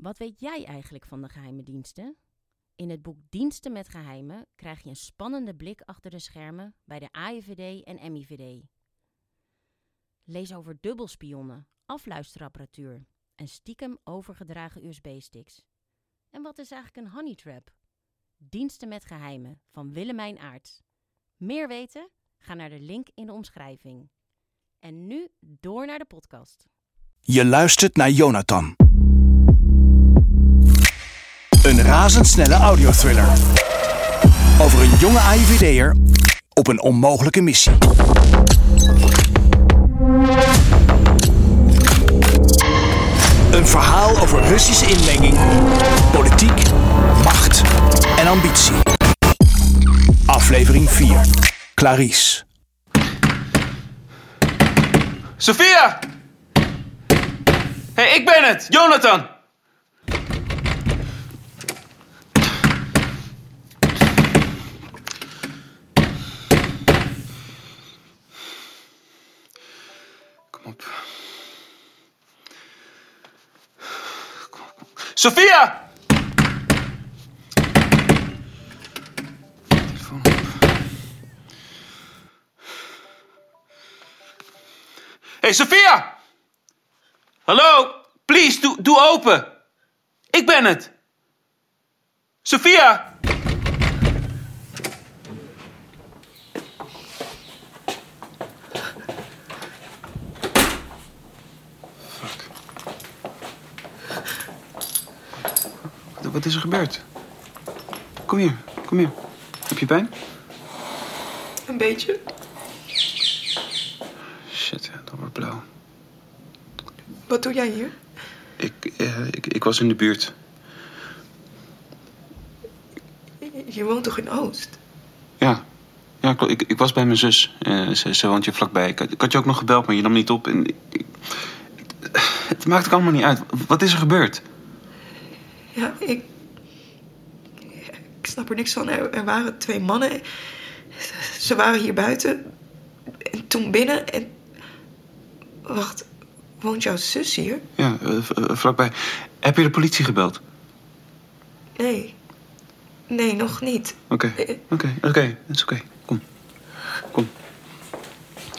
Wat weet jij eigenlijk van de geheime diensten? In het boek Diensten met Geheimen krijg je een spannende blik achter de schermen bij de AIVD en MIVD. Lees over dubbelspionnen, afluisterapparatuur en stiekem overgedragen USB-sticks. En wat is eigenlijk een honey trap? Diensten met Geheimen van Willemijn Aarts. Meer weten? Ga naar de link in de omschrijving. En nu door naar de podcast. Je luistert naar Jonathan. Een razendsnelle audiothriller. Over een jonge AIVD'er op een onmogelijke missie. Een verhaal over Russische inmenging, politiek, macht en ambitie. Aflevering 4. Clarice. Sophia! Hey, ik ben het, Jonathan! Sophia! Telefoon hey, Sophia! Hallo? Please, doe, doe open. Ik ben het. Sophia! Wat, is er gebeurd? Kom hier, kom hier. Heb je pijn? Een beetje. Shit, dat wordt blauw. Wat doe jij hier? Ik, eh, ik, ik was in de buurt. Je- Je woont toch in Oost? Ja, ja. Ik, ik was bij mijn zus. Eh, ze, ze woont hier vlakbij. Ik, had- ik had je ook nog gebeld, maar je nam niet op. En ik- het maakt ook allemaal niet uit. Wat is er gebeurd? Ja, ik... Ik snap er niks van. Er, er waren twee mannen. Ze waren hier buiten. En toen binnen en... Wacht, woont jouw zus hier? Ja, eh, eh, vlakbij. Heb je de politie gebeld? Nee. Nee, nog niet. Oké, Eh, oké, oké. Het is oké. Kom. Kom.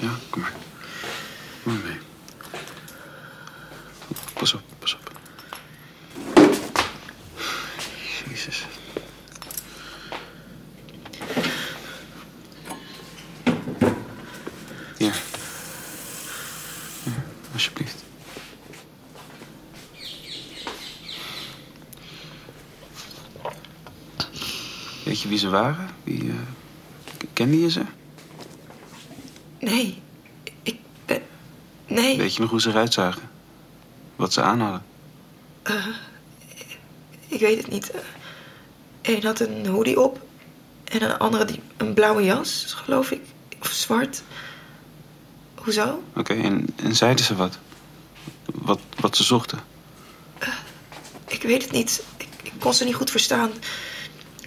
Ja, kom maar. Kom maar mee. Pas op, pas op. Jezus. Hier. Hier, alsjeblieft. Weet je wie ze waren? Wie, eh, kende je ze? Nee. Ik ben... Nee. Weet je nog hoe ze eruit zagen? Wat ze aan hadden? Ik weet het niet. Eén had een hoodie op. En een andere die een blauwe jas, geloof ik. Of zwart. Hoezo? Oké, en, en zeiden ze wat? wat? Wat ze zochten? Ik weet het niet. Ik, ik kon ze niet goed verstaan.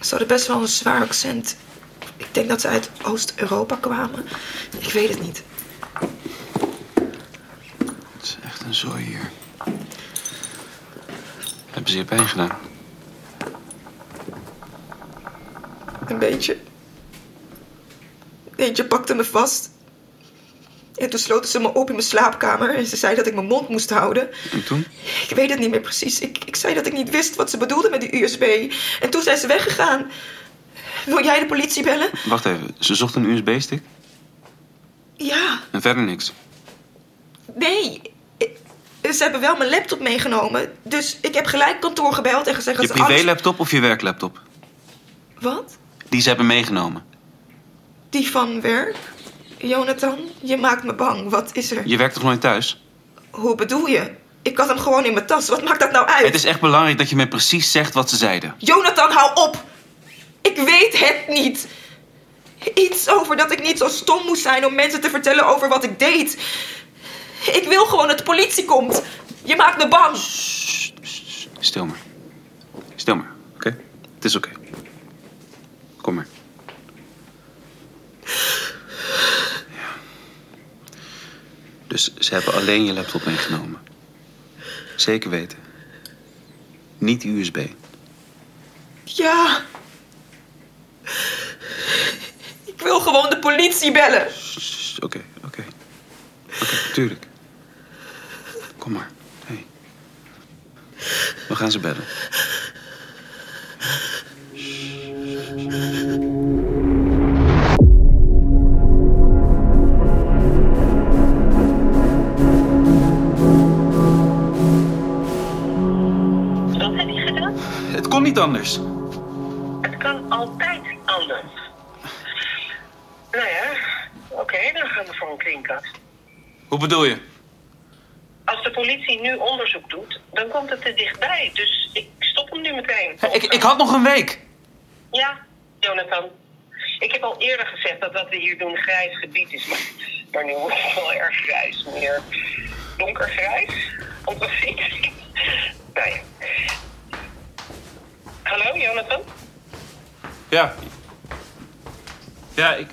Ze hadden best wel een zwaar accent. Ik denk dat ze uit Oost-Europa kwamen. Ik weet het niet. Het is echt een zooi hier. Hebben ze je pijn gedaan? Een beetje. Eentje pakte me vast. En toen sloten ze me op in mijn slaapkamer. En ze zei dat ik mijn mond moest houden. En toen? Ik weet het niet meer precies. Ik, ik zei dat ik niet wist wat ze bedoelden met die USB. En toen zijn ze weggegaan. Wil jij de politie bellen? Wacht even, ze zochten een USB-stick? Ja. En verder niks? Nee. Ik- Ze hebben wel mijn laptop meegenomen. Dus ik heb gelijk kantoor gebeld en gezegd Je dat ze alles... privé-laptop of je werklaptop? Wat? Die ze hebben meegenomen. Die van werk? Jonathan, je maakt me bang. Wat is er? Je werkt toch nooit thuis? Hoe bedoel je? Ik had hem gewoon in mijn tas. Wat maakt dat nou uit? Het is echt belangrijk dat je me precies zegt wat ze zeiden. Jonathan, hou op! Ik weet het niet. Iets over dat ik niet zo stom moest zijn om mensen te vertellen over wat ik deed. Ik wil gewoon dat de politie komt. Je maakt me bang. Sst, sst, Stil maar. Stil maar, oké? Het is oké. Kom maar. Dus ze hebben alleen je laptop meegenomen. Zeker weten. niet USB. Ja. Ik wil gewoon de politie bellen. Oké, oké. Oké, tuurlijk. Kom maar. Hey. We gaan ze bellen. Kon niet anders. Het kan altijd anders. Nou ja, oké, dan gaan we voor een kringkast. Hoe bedoel je? Als de politie nu onderzoek doet, dan komt het te dichtbij. Dus ik stop hem nu meteen. Ik, ik had nog een week. Ja, Jonathan. Ik heb al eerder gezegd dat wat we hier doen grijs gebied is. Maar, maar nu wordt het wel erg grijs. Meer donkergrijs. Onprecies. nou ja. Hallo, Jonathan? Ja. Ja, ik...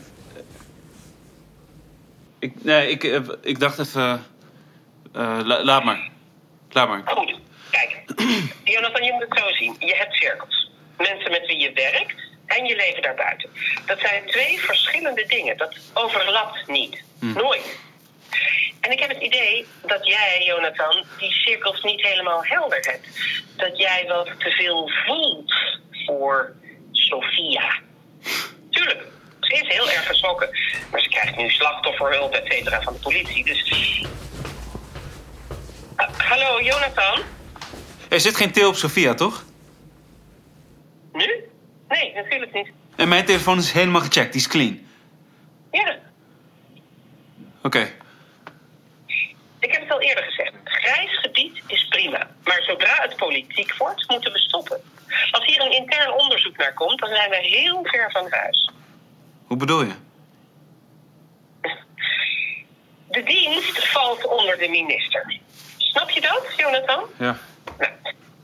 Ik, nee, ik, eh, ik dacht even... eh, la- laat maar. Laat maar. Goed, kijk. Jonathan, je moet het zo zien. Je hebt cirkels. Mensen met wie je werkt en je leven daarbuiten. Dat zijn twee verschillende dingen. Dat overlapt niet. Nooit. En ik heb het idee dat jij, Jonathan, die cirkels niet helemaal helder hebt. Dat jij wel te veel voelt voor Sophia. Tuurlijk, ze is heel erg geschrokken. Maar ze krijgt nu slachtofferhulp, et cetera, van de politie. Dus... Ah, hallo, Jonathan? Er zit geen til op Sofia, toch? Nu? Nee, natuurlijk niet. En mijn telefoon is helemaal gecheckt. Die is clean. Ja, Oké. Al eerder gezegd. Grijs gebied is prima. Maar zodra het politiek wordt, moeten we stoppen. Als hier een intern onderzoek naar komt, dan zijn we heel ver van huis. Hoe bedoel je? De dienst valt onder de minister. Snap je dat, Jonathan? Ja. Nou,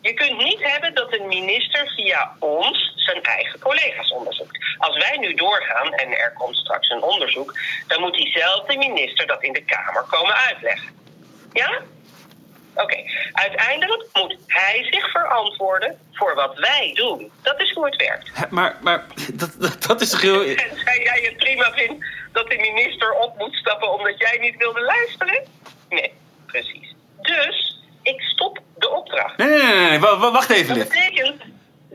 je kunt niet hebben dat een minister via ons zijn eigen collega's onderzoekt. Als wij nu doorgaan en er komt straks een onderzoek, dan moet diezelfde minister dat in de Kamer komen uitleggen. Ja? Oké, uiteindelijk moet hij zich verantwoorden voor wat wij doen. Dat is hoe het werkt. Maar, maar dat, dat, dat is toch heel... Tenzij jij het prima vindt dat de minister op moet stappen omdat jij niet wilde luisteren? Nee, precies. Dus ik stop de opdracht. Nee, nee, nee, nee. wa- wa- Wacht even, Dat betekent,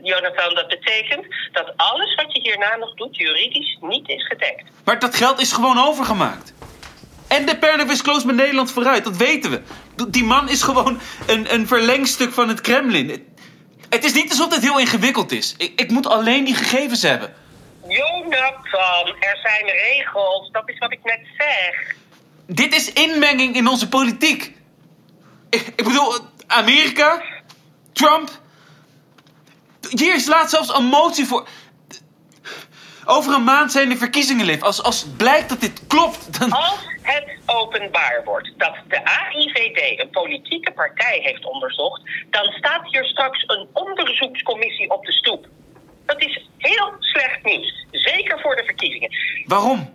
Jonathan, dat betekent dat alles wat je hierna nog doet juridisch niet is gedekt. Maar dat geld is gewoon overgemaakt. En de Pernod is close met Nederland vooruit, dat weten we. Die man is gewoon een, een verlengstuk van het Kremlin. Het, het is niet alsof het heel ingewikkeld is. Ik, ik moet alleen die gegevens hebben. Jonathan, er zijn regels. Dat is wat ik net zeg. Dit is inmenging in onze politiek. Ik, ik bedoel, Amerika, Trump. Hier is laatst zelfs een motie voor. Over een maand zijn de verkiezingen, Liv. Als, als blijkt dat dit klopt, dan. Als het openbaar wordt dat de AIVD een politieke partij heeft onderzocht, dan staat hier straks een onderzoekscommissie op de stoep. Dat is heel slecht nieuws. Zeker voor de verkiezingen. Waarom?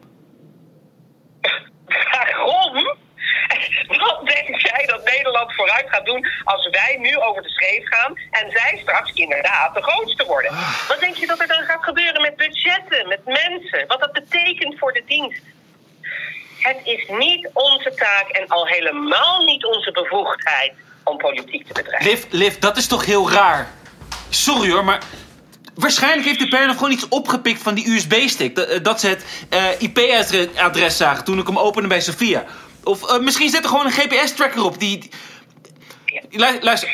Waarom? Wat denk jij dat Nederland vooruit gaat doen als wij nu over de schreef gaan en zij straks inderdaad de grootste worden? Wat denk je dat er dan gaat gebeuren met budgetten, met mensen? Wat dat betekent voor de dienst? Het is niet onze taak en al helemaal niet onze bevoegdheid om politiek te bedrijven. Liv, Liv, dat is toch heel raar? Sorry hoor, maar. Waarschijnlijk heeft de Pernod gewoon iets opgepikt van die USB-stick. Dat, eh, dat ze het eh, IP-adres zagen toen ik hem opende bij Sophia. Of eh, misschien zit er gewoon een GPS-tracker op die. die- Lu- Luister,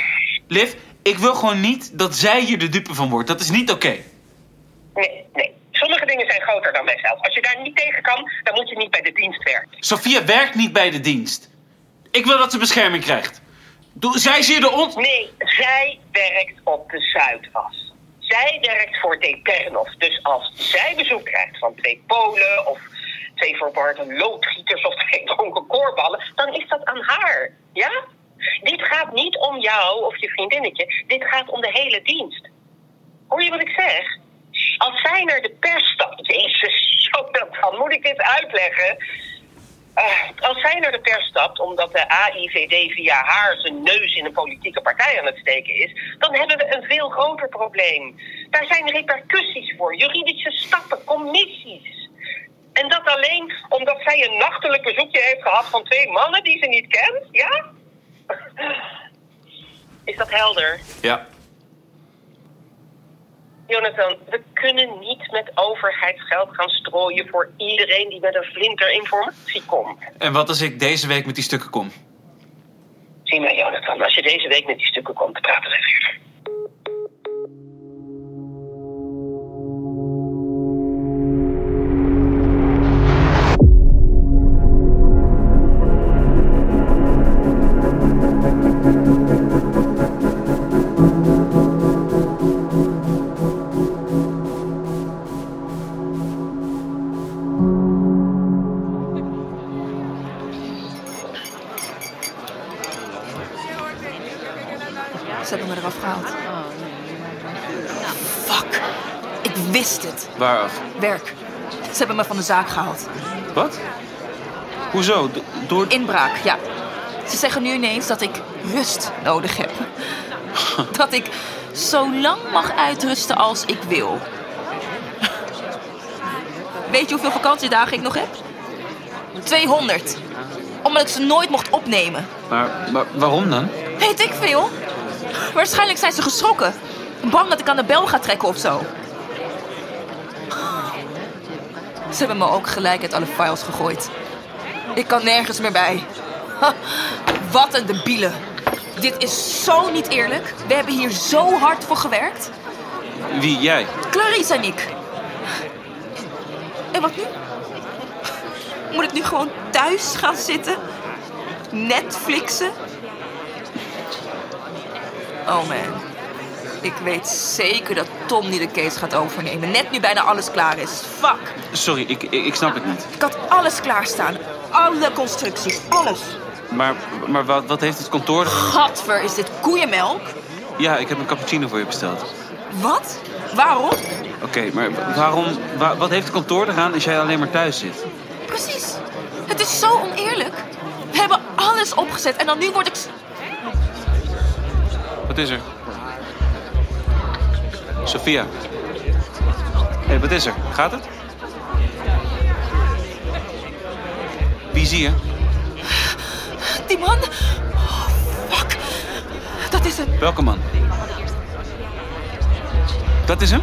Liv, ik wil gewoon niet dat zij hier de dupe van wordt. Dat is niet oké. Nee, nee. Sommige dingen zijn groter dan mijzelf. Als je daar niet tegen kan, dan moet je niet bij de dienst werken. Sophia werkt niet bij de dienst. Ik wil dat ze bescherming krijgt. Doe, zij is hier de on... Nee, zij werkt op de Zuidas. Zij werkt voor Deternov. Dus als zij bezoek krijgt van twee Polen of twee verwarde loodgieters of twee dronken koorballen, dan is dat aan haar. Ja? Dit gaat niet om jou of je vriendinnetje. Dit gaat om de hele dienst. Hoor je wat ik zeg? Als zij naar de pers stapt, jezus, dan moet ik dit uitleggen. Eh, als zij naar de pers stapt omdat de AIVD via haar zijn neus in een politieke partij aan het steken is, dan hebben we een groter probleem. Daar zijn repercussies voor, juridische stappen, commissies. En dat alleen omdat zij een nachtelijk bezoekje heeft gehad van twee mannen die ze niet kent, ja? Is dat helder? Ja. Jonathan, we kunnen niet met overheidsgeld gaan strooien voor iedereen die met een flinter informatie komt. En wat als ik deze week met die stukken kom? Zie maar, Jonathan, als je deze week met die stukken komt, praten we verder. Ze hebben me eraf gehaald. Fuck. Ik wist het. Waaraf? Werk. Ze hebben me van de zaak gehaald. Wat? Hoezo? Door... Inbraak, ja. Ze zeggen nu ineens dat ik rust nodig heb. Dat ik zo lang mag uitrusten als ik wil. Weet je hoeveel vakantiedagen ik nog heb? 200. Omdat ik ze nooit mocht opnemen. Maar, maar waarom dan? Weet ik veel. Waarschijnlijk zijn ze geschrokken. Bang dat ik aan de bel ga trekken of zo. Ze hebben me ook gelijk uit alle files gegooid. Ik kan nergens meer bij. Ha, Wat een debiele. Dit is zo niet eerlijk. We hebben hier zo hard voor gewerkt. Wie? Jij? Clarice en ik. En wat nu? Moet ik nu gewoon thuis gaan zitten? Netflixen? Oh man. Ik weet zeker dat Tom niet de case gaat overnemen. Net nu bijna alles klaar is. Fuck. Sorry, ik, ik, ik snap het niet. Ik had alles klaarstaan. Alle constructies. Alles. Maar, maar wat, wat heeft het kantoor... Gadver, is dit koeienmelk? Ja, ik heb een cappuccino voor je besteld. Wat? Waarom? Oké, maar waarom... wa- wat heeft het kantoor eraan als jij alleen maar thuis zit? Precies. Het is zo oneerlijk. We hebben alles opgezet en dan nu word ik... Wat is er? Sophia. Hé, hey, wat is er? Gaat het? Wie zie je? Die man... Oh, fuck. Dat is hem. Welke man? Dat is hem?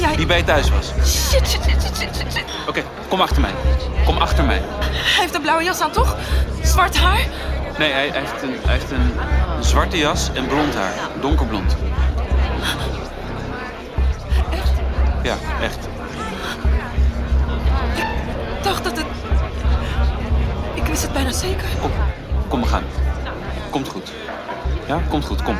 Ja, Die bij je thuis was. shit, shit, shit, shit, shit, shit, shit. Oké, kom achter mij. Kom achter mij. Hij heeft een blauwe jas aan, toch? Zwart haar? Nee, hij, hij heeft, een, hij heeft een zwarte jas en blond haar. Donkerblond. Ja, echt. Ik dacht dat het... Ik wist het bijna zeker. Kom, kom, we gaan. Komt goed. Ja, komt goed. Kom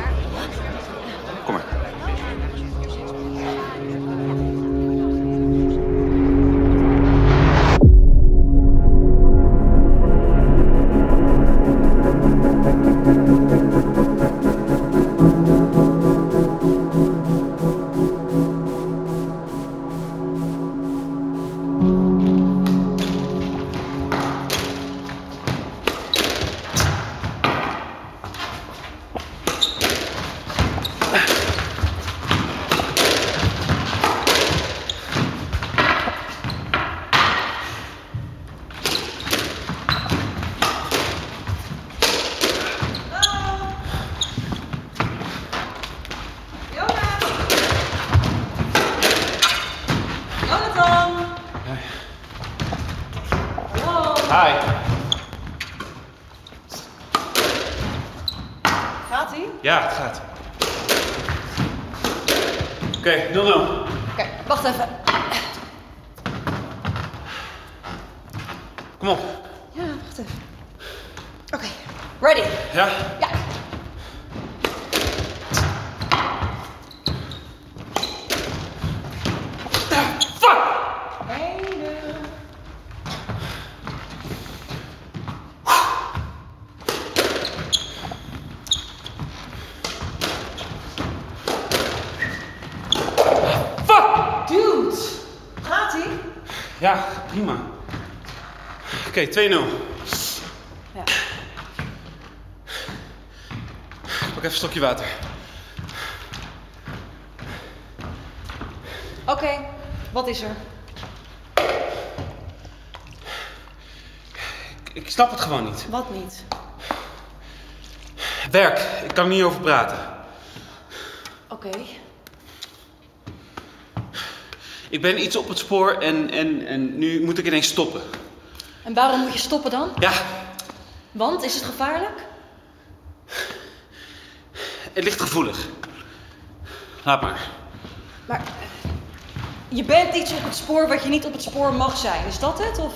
Oké, 2-0. Ja. Pak even een stokje water. Oké, wat is er? Ik snap het gewoon niet. Wat niet? Werk, ik kan er niet over praten. Oké. Ik ben iets op het spoor en, en, en nu moet ik ineens stoppen. En waarom moet je stoppen dan? Ja, Want, is het gevaarlijk? het ligt gevoelig. Laat maar. Maar je bent iets op het spoor wat je niet op het spoor mag zijn. Is dat het? Of...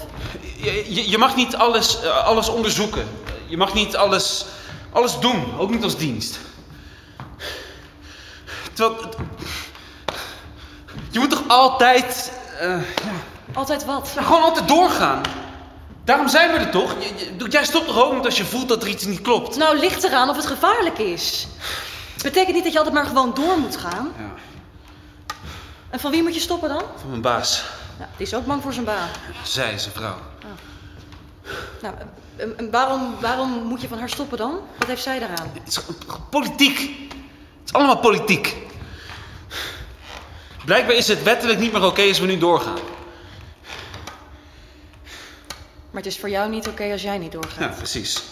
Je, je, je mag niet alles, eh, alles onderzoeken. Je mag niet alles, alles doen, ook niet als dienst. Terwijl... Je moet toch altijd... eh, ja, Altijd wat? nou, gewoon altijd doorgaan. Daarom zijn we er toch? Jij stopt toch ook niet als je voelt dat er iets niet klopt? Nou, ligt eraan of het gevaarlijk is. Betekent niet dat je altijd maar gewoon door moet gaan. Ja, En van wie moet je stoppen dan? van mijn baas. Nou, die is ook bang voor zijn baan. Zij is een vrouw. Nou, en- en waarom, waarom moet je van haar stoppen dan? Wat heeft zij daaraan? Het is politiek. Het is allemaal politiek. Blijkbaar is het wettelijk niet meer oké als we nu doorgaan. Maar het is voor jou niet oké als jij niet doorgaat. Ja, precies.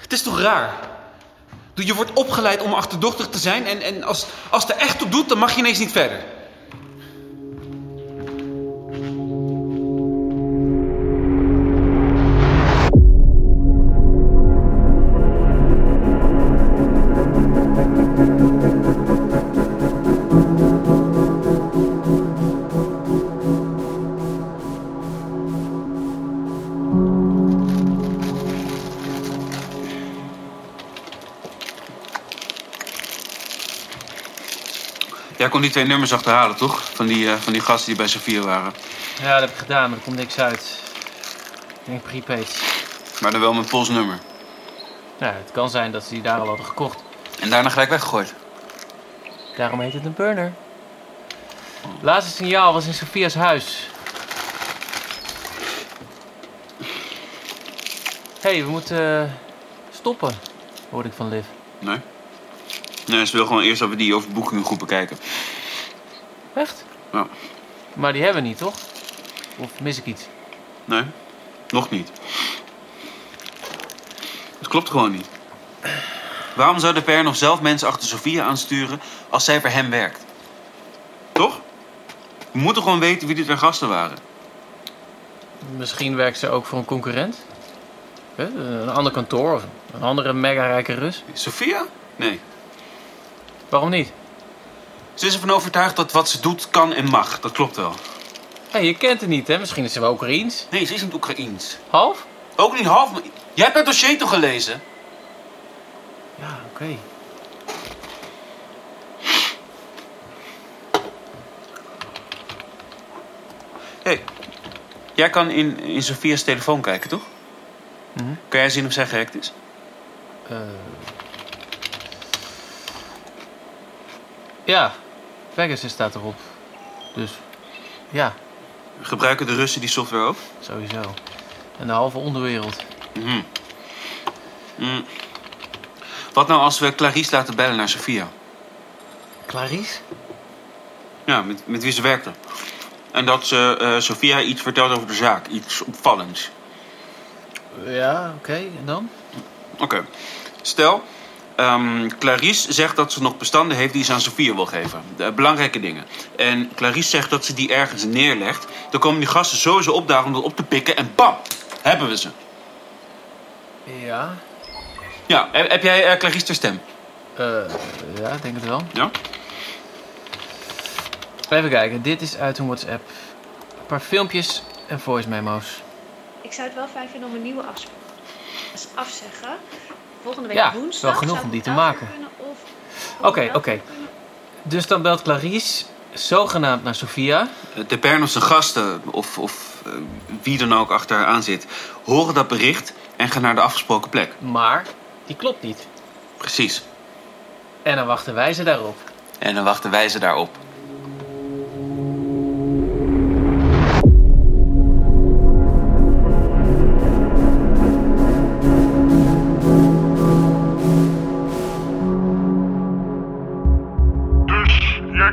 Het is toch raar? Je wordt opgeleid om achterdochtig te zijn en, en als, als het er echt doet, dan mag je ineens niet verder. Kon die twee nummers achterhalen, toch? Van die, eh, van die gasten die bij Sofia waren. Ja, dat heb ik gedaan, maar er komt niks uit. Ik denk prepaid. Maar dan wel met Pols nummer. Nou, het kan zijn dat ze die daar al hadden gekocht. En daarna gelijk weggegooid. Daarom heet het een burner. Het laatste signaal was in Sofia's huis. Hé, hey, we moeten eh, stoppen, hoorde ik van Liv. Nee? Nee, ze wil gewoon eerst dat we die over boekingen goed bekijken. Echt? Ja. Maar die hebben we niet, toch? Of mis ik iets? Nee? Nog niet. Het klopt gewoon niet. Waarom zou de per nog zelf mensen achter Sofia aansturen als zij voor hem werkt? Toch? We moeten gewoon weten wie dit haar gasten waren. Misschien werkt ze ook voor een concurrent? Hè, Een ander kantoor of een andere mega rijke Rus? Sofia? Nee. Waarom niet? Ze is ervan overtuigd dat wat ze doet kan en mag. Dat klopt wel. Hé, je kent het niet, hè? Misschien is ze wel Oekraïens. Nee, ze is niet Oekraïens. Half? Ook niet half. maar- Jij hebt het dossier toch gelezen? Ja, oké. Hé, hey, jij kan in, in Sofia's telefoon kijken, toch? Mhm. Kan jij zien of zij gehackt is? Eh. Ja, Pegasus staat erop. Dus ja, Gebruiken de Russen die software ook? sowieso. En de halve onderwereld. Mm. Wat nou als we Clarice laten bellen naar Sofia? Clarice? Ja, met, met wie ze werkte. En dat ze eh, Sofia iets vertelt over de zaak. Iets opvallends. Ja, oké. En dan? Oké. Stel, ehm, Clarice zegt dat ze nog bestanden heeft die ze aan Sofia wil geven. De, belangrijke dingen. En Clarice zegt dat ze die ergens neerlegt. Dan komen die gasten sowieso opdagen om dat op te pikken. En bam, hebben we ze. Ja. Ja, heb, heb jij eh, Clarice ter stem? Eh, ja, ik denk het wel. Ja? Even kijken, dit is uit hun WhatsApp. Een paar filmpjes en voice memo's. Ik zou het wel fijn vinden om een nieuwe afspraak te afzeggen. Volgende week Ja, woensdag. wel genoeg om die te maken. Oké, oké. Dus dan belt Clarice zogenaamd naar Sofia. De Pern of zijn gasten, of, of eh, wie dan ook achter haar aan zit, horen dat bericht en gaan naar de afgesproken plek. Maar die klopt niet. Precies. En dan wachten wij ze daarop. En dan wachten wij ze daarop.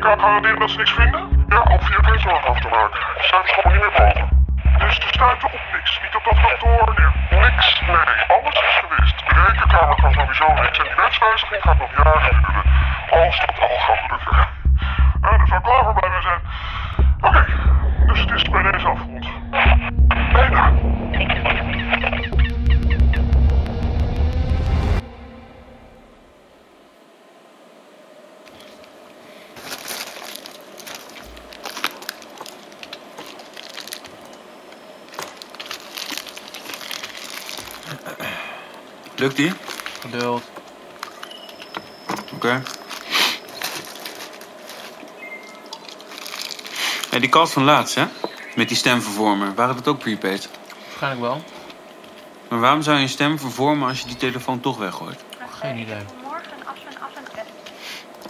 Kan garanderen dat ze niks vinden? Ja, er geen zorgen over te maken. Gaan niet meer boven. Dus er staat er op niks. Niet op dat kantoor. Niks. Nee, alles is gewist. De rekenkamer kan sowieso niks. En die wetswijziging gaat nog jaren duren. Als dat al gaat lukken. Ja, daar zou ik klaar voor blijven zijn. Oké, dus het is bij deze afgerond. Bijna. Lukt die? Geduld. Oké. Hey, die kast van laatst, hè? Met die stemvervormer. Waren dat ook prepaid? Waarschijnlijk wel. Maar waarom zou je een stem vervormen als je die telefoon toch weggooit? Geen idee. Morgen af en af en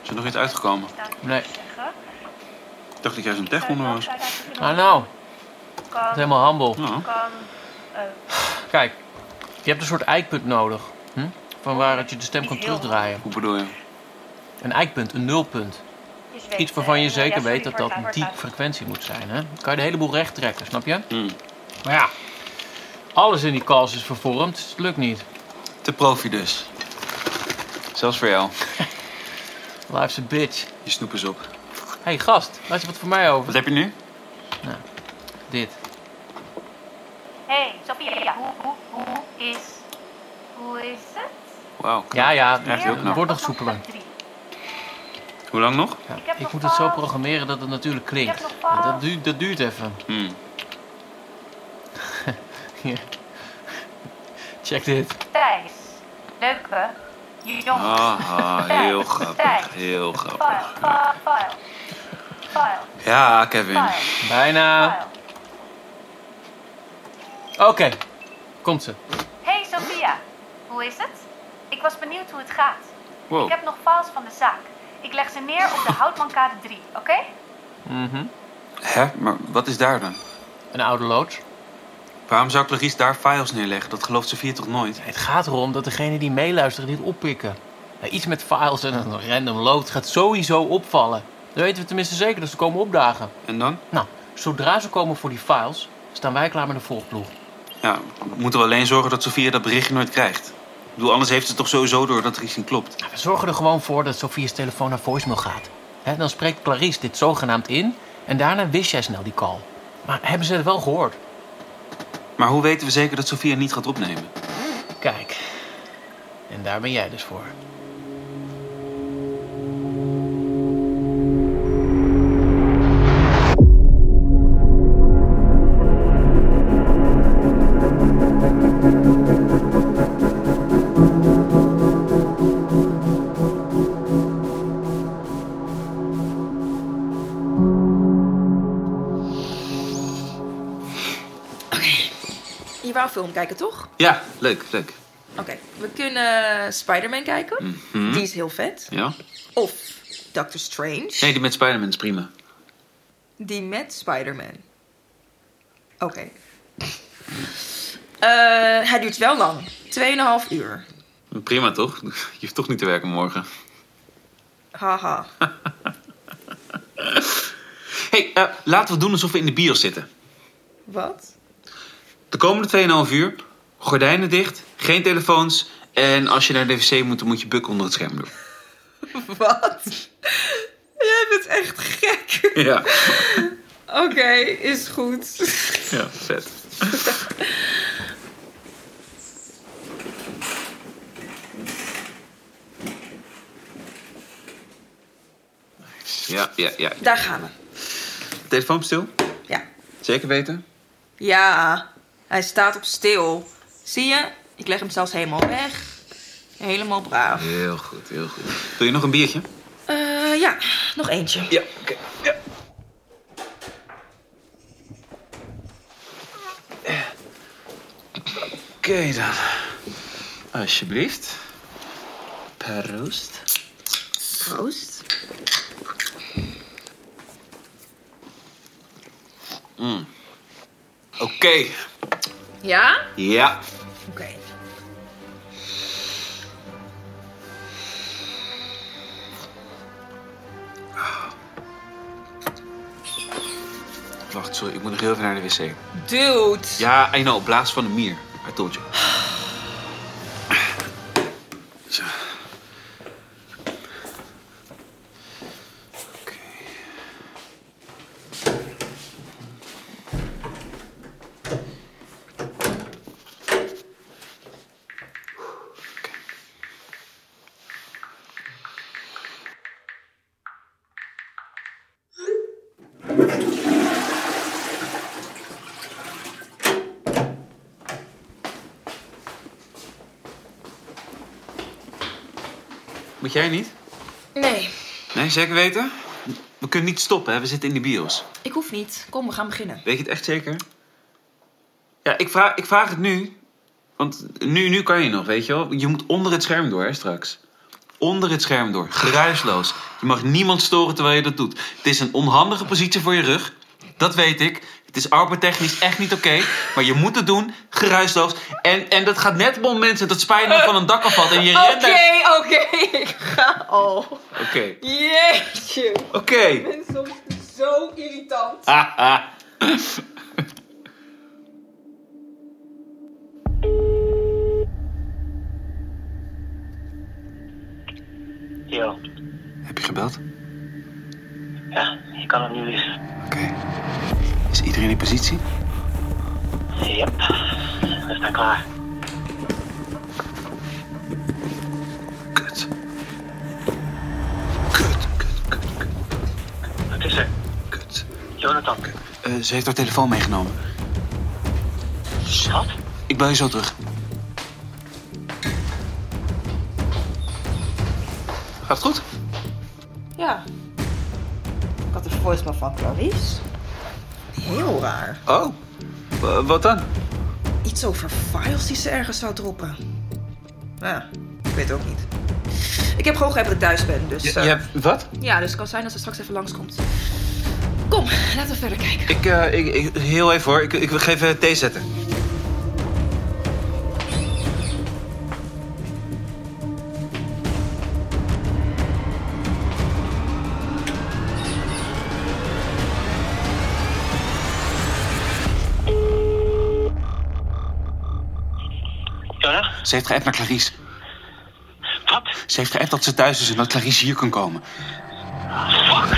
Is er nog iets uitgekomen? Nee. Ik dacht dat jij zo'n techwonder was. Ah, nou. Kan, Het is helemaal humble. Ja. kan, eh, Kijk, je hebt een soort eikpunt nodig. Hm? Van waaruit je de stem kan terugdraaien. Hoe bedoel je? Een eikpunt, een nulpunt. weet, Iets waarvan je eh, zeker ja, sorry weet dat dat het die frequentie moet zijn. Hè? Dan kan je de hele boel recht trekken, snap je? Hmm. Maar ja, alles in die calls is vervormd, dus het lukt niet. Te profi dus. Zelfs voor jou. Life's a bitch. Je snoep is op. Hé hey, gast, luister wat voor mij over. Wat heb je nu? Dit. Hey, Sophia, hoe, hoe is... Hoe is het? Wauw. Ja, ja, Echt heel het knap. wordt nog soepeler. Hoe lang nog? Ja, ik nog moet het zo programmeren dat het natuurlijk klinkt. Dat duurt, dat duurt even. Hmm. Hier. Check dit. Thijs, leuke, jongens. Haha, heel grappig. Heel grappig. file, file. File, Ja, Kevin. file, Bijna. Oké, komt ze. Hoe is het? Ik was benieuwd hoe het gaat. Wow. Ik heb nog files van de zaak. Ik leg ze neer op de Houtmankade 3, oké? Mhm. Hè? Maar wat is daar dan? Een oude loods. Waarom zou Clarice daar files neerleggen? Dat gelooft Sofie toch nooit? Het gaat erom dat degene die meeluisteren dit oppikken. Iets met files en een random load gaat sowieso opvallen. Dan weten we tenminste zeker dat ze komen opdagen. En dan? Nou, zodra ze komen voor die files, staan wij klaar met een volgploeg. Ja, moeten we alleen zorgen dat Sofia dat berichtje nooit krijgt. Bedoel, anders heeft ze toch sowieso door dat er iets niet klopt. Nou, we zorgen er gewoon voor dat Sophia's telefoon naar voicemail gaat. Dan spreekt Clarice dit zogenaamd in en daarna wist jij snel die call. Maar hebben ze het wel gehoord? Maar hoe weten we zeker dat Sofia niet gaat opnemen? Kijk, en daar ben jij dus voor. Film kijken, toch? Ja, leuk, leuk. Oké, we kunnen Spider-Man kijken. Mhm. Die is heel vet. Ja? Of Doctor Strange. Nee, die met Spider-Man is prima. Die met Spider-Man. Oké. Eh, hij duurt wel lang. 2,5 uur. Prima toch? Je hoeft toch niet te werken morgen. Haha. hey, eh, laten we doen alsof we in de bios zitten. Wat? De komende 2,5 uur, gordijnen dicht, geen telefoons... en als je naar de wc moet, dan moet je bukken onder het scherm doen. Wat? Jij bent echt gek. Ja, Oké, is goed. ja vet. Ja, ja, ja. Daar gaan we. Telefoon stil? Ja. Zeker weten? Ja, hij staat op stil. Zie je? Ik leg hem zelfs helemaal weg. Helemaal braaf. Heel goed, heel goed. Wil je nog een biertje? Eh, ja, nog eentje. Ja, oké. Ja. Oké dan. Alsjeblieft. Proost. Proost. Mm. Oké. Ja? Ja. Oké. Wacht, sorry, ik moet nog heel even naar de wc. Dude! Ja, I know, blaas van de mier. I told you. Moet jij niet? Nee, Nee, zeker weten? We kunnen niet stoppen, hè? We zitten in de bios. ik hoef niet. Kom, we gaan beginnen. Weet je het echt zeker? Ja, ik vraag, ik vraag het nu. Want nu, nu kan je nog, weet je wel. Je moet onder het scherm door, hè, straks. Onder het scherm door. Geruisloos. Je mag niemand storen terwijl je dat doet. Het is een onhandige positie voor je rug. Dat weet ik. Het is arbeidtechnisch echt niet oké. maar je moet het doen, geruisloos. En, en dat gaat net op het moment dat het spijnen van een dak afvalt. En je Oké, rent daar... oké, ik ga al. Oké. Jeetje. Oké. Ik ben soms zo irritant. Haha. Yo, Heb je gebeld? ja, je kan hem nu lezen. Oké. Iedereen in positie? Yep, we staan klaar. Kut. Kut, kut, kut, kut, Wat is er? kut. Jonathan. Eh, ze heeft haar telefoon meegenomen. Schat? Ik bel je zo terug. Gaat het goed? Ja. Ik had de voicemail van Clarice. Heel raar. Oh. Wa- wat dan? Iets over files die ze ergens zou droppen. Ja, ik weet het ook niet. Ik heb gewoon dat ik thuis ben, dus... Je, eh, hebt... Wat? Ja, dus het kan zijn dat ze straks even langskomt. Kom, laten we verder kijken. Ik, eh, ik, ik, heel even hoor. Ik, ik wil even thee zetten. Ze heeft geappt naar Clarice. Wat? Ze heeft geappt dat ze thuis is en dat Clarice hier kan komen. Fuck!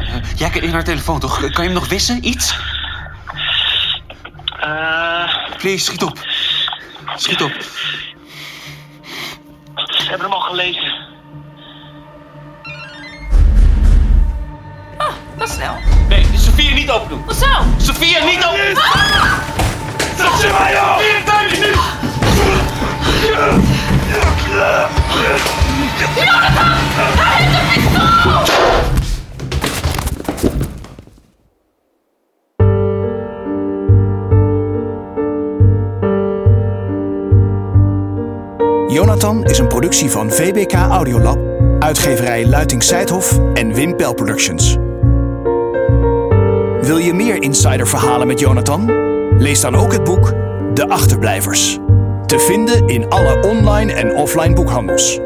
Eh, jij kent in haar telefoon toch? Kan je hem nog wissen? Iets? Eh, Please, schiet op. Schiet op. ze hebben hem al gelezen. Wat snel. Nee, Sofia niet open doen. Wat zo? Sofia niet open doen. Productie van VBK Audiolab, uitgeverij Luiting Seidhof en Wim Pel Productions. Wil je meer insiderverhalen met Jonathan? Lees dan ook het boek De Achterblijvers. Te vinden in alle online en offline boekhandels.